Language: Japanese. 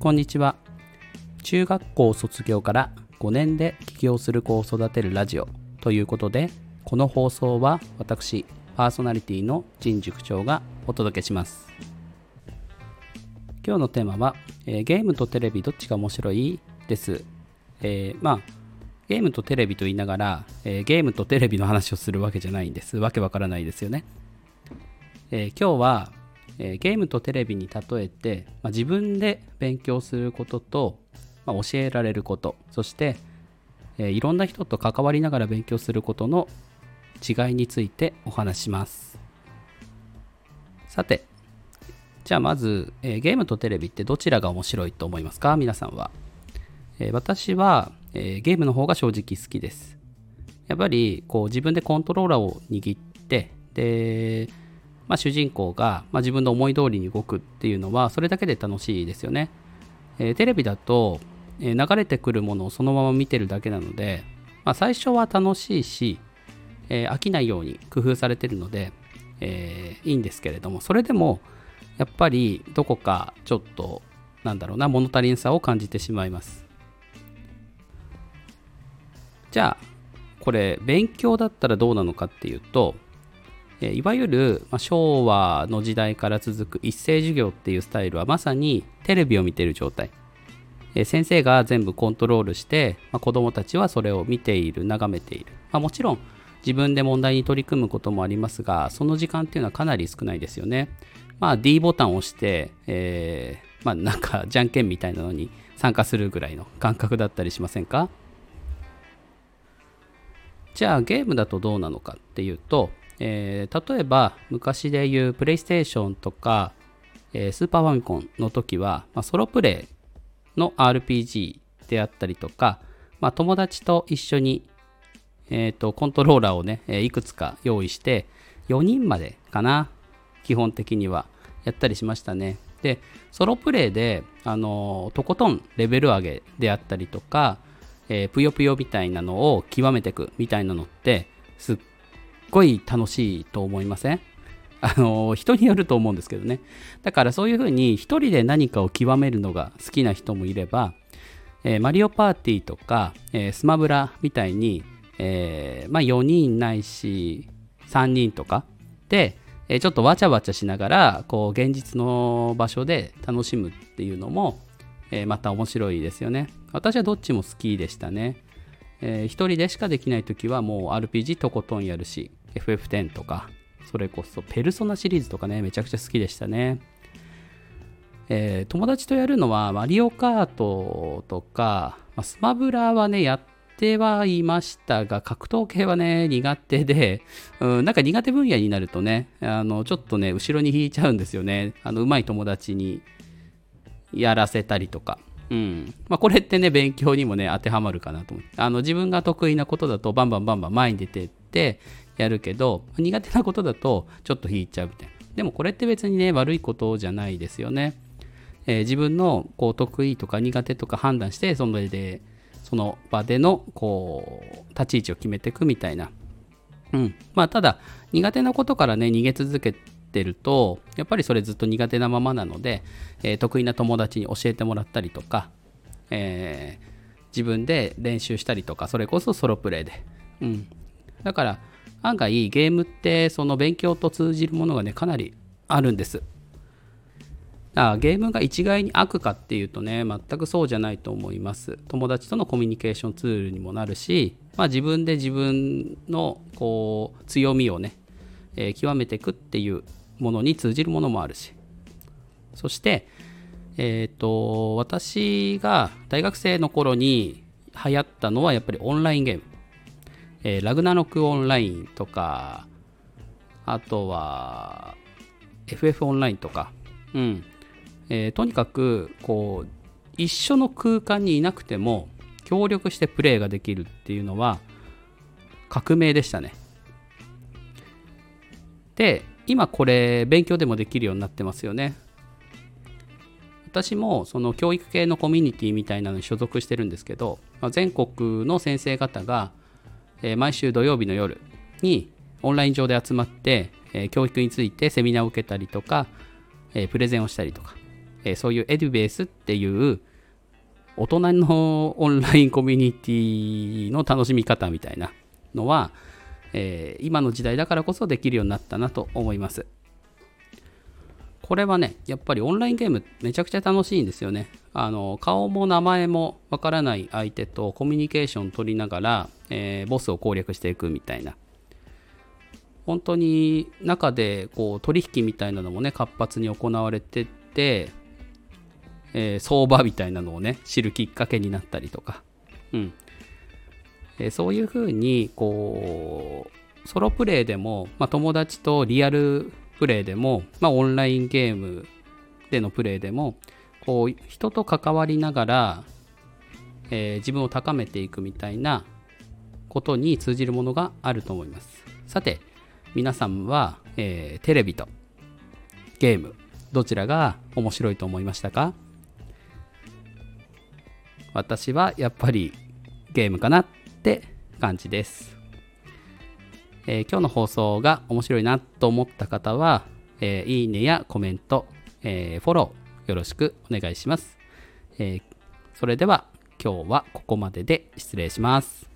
こんにちは。中学校卒業から5年で起業する子を育てるラジオということでこの放送は私パーソナリティの陳塾長がお届けします。今日のテーマは、えーゲームとテレビどっちが面白いです、えーまあゲームとテレビと言いながら、えーゲームとテレビの話をするわけじゃないんです。わけわからないですよね。え今日は、えーゲームとテレビに例えて、まあ、自分で勉強することと、まあ、教えられることそして、えーいろんな人と関わりながら勉強することの違いについてお話します。さてじゃあまず、えーゲームとテレビってどちらが面白いと思いますか？皆さんは、え私は、えゲームの方が正直好きです。やっぱりこう自分でコントローラーを握ってで、まあ、主人公が、まあ、自分の思い通りに動くっていうのはそれだけで楽しいですよね、えーテレビだと、えー流れてくるものをそのまま見てるだけなので、まあ、最初は楽しいし、えー飽きないように工夫されてるので、えーいいんですけれどもそれでもやっぱりどこかちょっとなんだろうな物足りんさを感じてしまいます。じゃあこれ勉強だったらどうなのかっていうといわゆる、昭和の時代から続く一斉授業っていうスタイルはまさにテレビを見ている状態、先生が全部コントロールして、まあ、子どもたちはそれを見ている眺めている、まあ、もちろん自分で問題に取り組むこともありますがその時間っていうのはかなり少ないですよね。まあ D ボタンを押して、えーまあなんかじゃんけんみたいなのに参加するぐらいの感覚だったりしませんか？じゃあゲームだとどうなのかっていうと、えー例えば昔でいうプレイステーションとか、えースーパーファミコンの時は、まあ、ソロプレイの RPG であったりとか、まあ、友達と一緒に、えーとコントローラーをね、えいくつか用意して4人までかな基本的にはやったりしましたね。でソロプレイで、あのとことんレベル上げであったりとか、えーぷよぷよみたいなのを極めていくみたいなのってすっごい楽しいと思いません？あの人によると思うんですけどね。だからそういうふうに一人で何かを極めるのが好きな人もいれば、えーマリオパーティーとか、えースマブラみたいに、えーまあ、4人ないし3人とかで、えーちょっとわちゃわちゃしながらこう現実の場所で楽しむっていうのも、えーまた面白いですよね。私はどっちも好きでしたね、えー一人でしかできない時はもう RPG とことんやるし FF10 とかそれこそペルソナシリーズとかねめちゃくちゃ好きでしたね。えー友達とやるのはマリオカートとか、まあスマブラはねやってはいましたが格闘系はね苦手で、うん、なんか苦手分野になるとねあのちょっとね後ろに引いちゃうんですよね。あの上手い友達にやらせたりとか。うん。まあ、これってね勉強にもね当てはまるかなと思って。あの自分が得意なことだとバンバンバンバン前に出てってやるけど苦手なことだとちょっと引いちゃうみたいな。でもこれって別にね悪いことじゃないですよね。えー自分のこう得意とか苦手とか判断してそのでその場でのこう立ち位置を決めていくみたいな、うん。まあ、ただ苦手なことからね逃げ続けてるとやっぱりそれずっと苦手なままなので、えー得意な友達に教えてもらったりとか、えー自分で練習したりとかそれこそソロプレイで、うん、だから案外ゲームってその勉強と通じるものがねかなりあるんです。あゲームが一概に悪かっていうとね全くそうじゃないと思います。友達とのコミュニケーションツールにもなるし、まあ、自分で自分のこう強みをね、えー極めていくっていうものに通じるものもあるし。そしてえっ、と私が大学生の頃に流行ったのはやっぱりオンラインゲーム、えーラグナロクオンラインとかあとは FF オンラインとかうんえーとにかくこう一緒の空間にいなくても協力してプレイができるっていうのは革命でしたね。で今これ勉強でもできるようになってますよね。私もその教育系のコミュニティみたいなのに所属してるんですけど、まあ全国の先生方が、えー毎週土曜日の夜にオンライン上で集まって、えー教育についてセミナーを受けたりとか、えープレゼンをしたりとか、え、そういうエデュベースっていう大人の オンラインコミュニティの楽しみ方みたいなのは、え、今の時代だからこそできるようになったなと思います。これはね、やっぱりオンラインゲームめちゃくちゃ楽しいんですよね。あの顔も名前もわからない相手とコミュニケーション取りながら、えー、ボスを攻略していくみたいな。本当に中でこう取引みたいなのもね、活発に行われてて、えー、相場みたいなのをね、知るきっかけになったりとか。うん。えー、そういうふうに、こう、ソロプレイでも、まあ、友達とリアルプレイでも、まあ、オンラインゲームでのプレイでも、こう、人と関わりながら、えー、自分を高めていくみたいなことに通じるものがあると思います。さて、皆さんは、えー、テレビとゲーム、どちらが面白いと思いましたか？私はやっぱりゲームかなって感じです。えー、今日の放送が面白いなと思った方は、えー、いいねやコメント、えー、フォローよろしくお願いします。えそれでは今日はここまでで失礼します。